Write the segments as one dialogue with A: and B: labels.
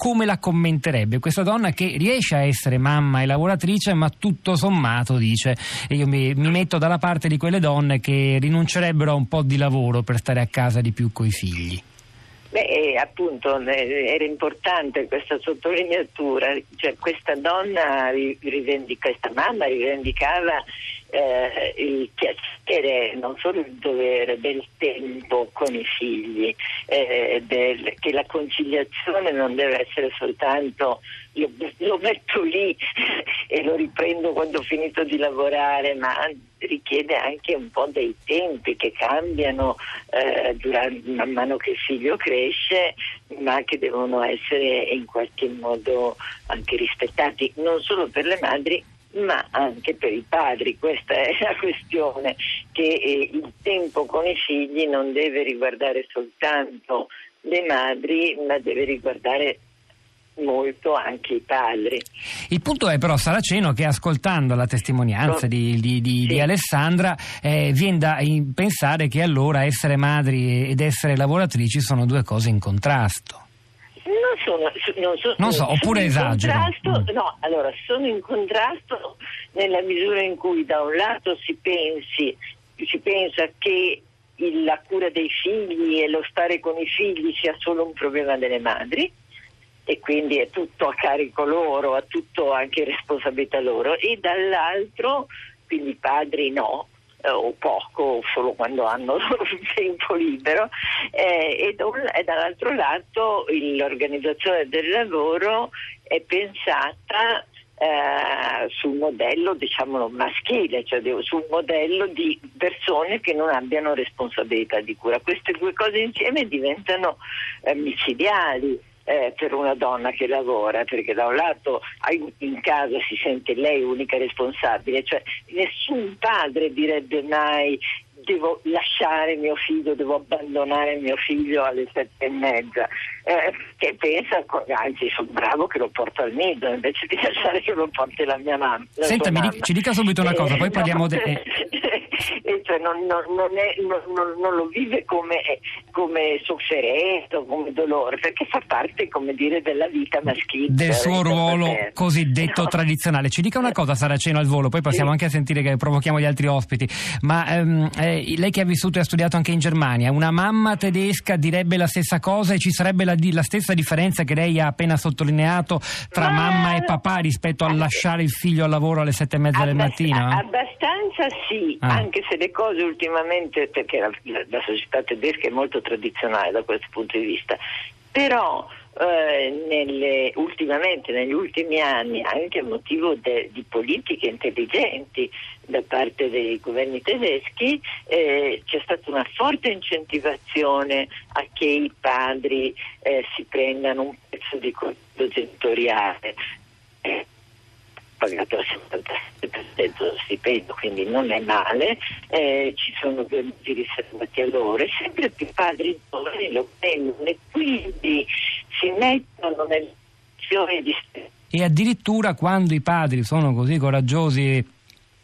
A: come la commenterebbe questa donna che riesce a essere mamma e lavoratrice, ma tutto sommato dice, io mi, mi metto dalla parte di quelle donne che rinuncerebbero a un po' di lavoro per stare a casa di più coi figli.
B: Beh, eh, appunto era importante questa sottolineatura, cioè questa donna questa mamma rivendicava eh, il piacere, non solo il dovere del tempo con i figli, eh, del, che la conciliazione non deve essere soltanto io lo metto lì e lo riprendo quando ho finito di lavorare, ma richiede anche un po' dei tempi che cambiano eh, durante, man mano che il figlio cresce, ma che devono essere in qualche modo anche rispettati, non solo per le madri ma anche per i padri. Questa è la questione, che eh, il tempo con i figli non deve riguardare soltanto le madri, ma deve riguardare molto anche i padri.
A: Il punto è però Saraceno che ascoltando la testimonianza di, di, di, sì. di Alessandra eh, viene da pensare che allora essere madri ed essere lavoratrici sono due cose in contrasto.
B: Non sono, non so,
A: non so oppure esagero.
B: Mm. No, allora sono in contrasto nella misura in cui da un lato si pensi, si pensa che la cura dei figli e lo stare con i figli sia solo un problema delle madri e quindi è tutto a carico loro, ha tutto anche responsabilità loro e dall'altro quindi i padri no, eh, o poco, o solo quando hanno tempo libero eh, e, e, dall'altro lato l'organizzazione del lavoro è pensata eh, sul modello diciamolo maschile, cioè sul modello di persone che non abbiano responsabilità di cura. Queste due cose insieme diventano eh, micidiali eh, per una donna che lavora, perché da un lato in casa si sente lei unica responsabile, cioè nessun padre direbbe mai devo lasciare mio figlio, devo abbandonare mio figlio alle sette e mezza, eh, che pensa, anzi sono bravo che lo porto al nido invece di lasciare che lo porti la mia mamma. La
A: Senta, mamma. ci dica subito una cosa, eh, poi parliamo... No, de- eh.
B: cioè non, non, non, è, non, lo vive come, come sofferenza, come dolore, perché fa parte, come dire, della vita maschile.
A: Del suo ruolo cosiddetto no. tradizionale. Ci dica una cosa, Saraceno, al volo, poi passiamo sì. anche a sentire che provochiamo gli altri ospiti. Ma ehm, eh, lei che ha vissuto e ha studiato anche in Germania, una mamma tedesca direbbe la stessa cosa e ci sarebbe la, la stessa differenza che lei ha appena sottolineato tra Ma... mamma e papà rispetto a lasciare il figlio al lavoro alle sette e mezza Abbast- del mattino?
B: Abbastanza sì, ah. anche se le cose cose ultimamente, perché la, la, società tedesca è molto tradizionale da questo punto di vista, però eh, nelle, ultimamente, negli ultimi anni, anche a motivo de, di politiche intelligenti da parte dei governi tedeschi, eh, c'è stata una forte incentivazione a che i padri eh, si prendano un pezzo di conto genitoriale eh, pagato la 76 dello stipendio, quindi non è male, eh, ci sono due mesi riservati all'ora, sempre più padri giovani lo prendono e quindi si mettono nelle situazioni di...
A: E addirittura quando i padri sono così coraggiosi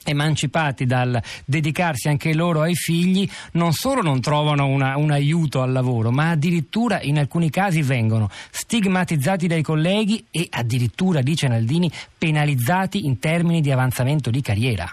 A: emancipati dal dedicarsi anche loro ai figli, non solo non trovano una, un aiuto al lavoro, ma addirittura in alcuni casi vengono stigmatizzati dai colleghi e addirittura, dice Naldini, penalizzati in termini di avanzamento di carriera.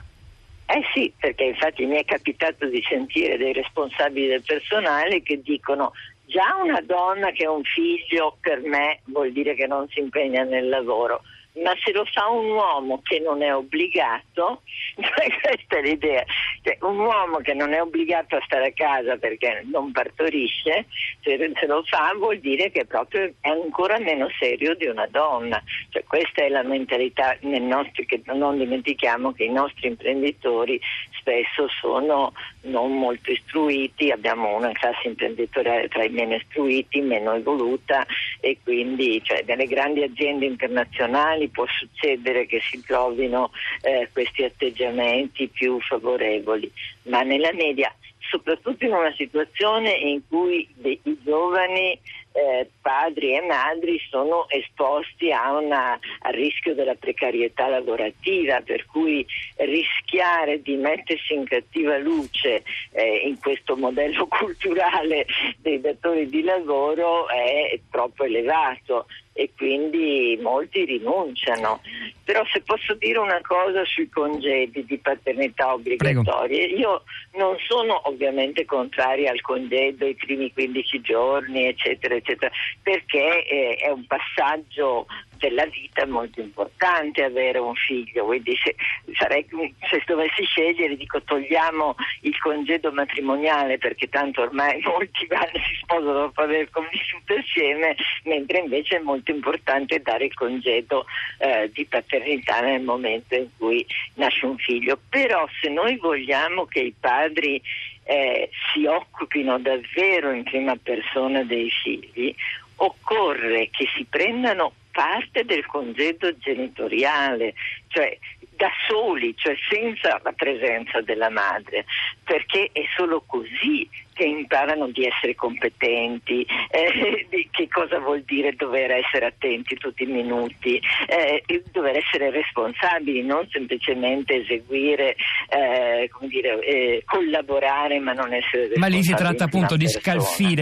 B: Eh sì, perché infatti mi è capitato di sentire dei responsabili del personale che dicono già una donna che ha un figlio per me vuol dire che non si impegna nel lavoro ma se lo fa un uomo che non è obbligato, questa è l'idea, cioè, un uomo che non è obbligato a stare a casa perché non partorisce, se, se lo fa vuol dire che proprio è ancora meno serio di una donna. Cioè, questa è la mentalità nostri, che non dimentichiamo che i nostri imprenditori spesso sono non molto istruiti, abbiamo una classe imprenditoriale tra i meno istruiti, meno evoluta e quindi cioè, nelle grandi aziende internazionali può succedere che si trovino eh, questi atteggiamenti più favorevoli, ma nella media, soprattutto in una situazione in cui i giovani eh, padri e madri sono esposti una, al rischio della precarietà lavorativa, per cui rischiare di mettersi in cattiva luce eh, in questo modello culturale dei datori di lavoro è troppo elevato e quindi molti rinunciano. Però se posso dire una cosa sui congedi di paternità obbligatorie, Prego. io non sono ovviamente contraria al congedo i primi 15 giorni, eccetera, eccetera, perché eh, è un passaggio della vita molto importante avere un figlio, quindi se, sarei, se dovessi scegliere dico togliamo il congedo matrimoniale perché tanto ormai molti vanno si sposano dopo aver convissuto insieme, mentre invece è molto importante dare il congedo eh, di paternità nel momento in cui nasce un figlio. Però se noi vogliamo che i padri eh, si occupino davvero in prima persona dei figli, occorre che si prendano parte del congedo genitoriale, cioè da soli, cioè senza la presenza della madre, perché è solo così che imparano di essere competenti, eh, di che cosa vuol dire dover essere attenti tutti i minuti, eh, dover essere responsabili, non semplicemente eseguire, eh, dire, eh, collaborare ma non essere responsabili.
A: Ma lì si tratta appunto di scalfire